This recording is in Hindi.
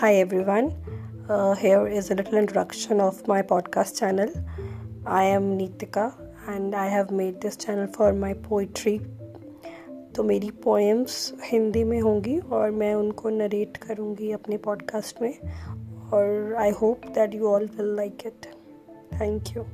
Hi everyone. Uh, here is a little introduction of my podcast channel. I am Nitika and I have made this channel for my poetry. तो मेरी पोएम्स हिंदी में होंगी और मैं उनको नरेट करूँगी अपने पॉडकास्ट में और I hope that you all will like it thank you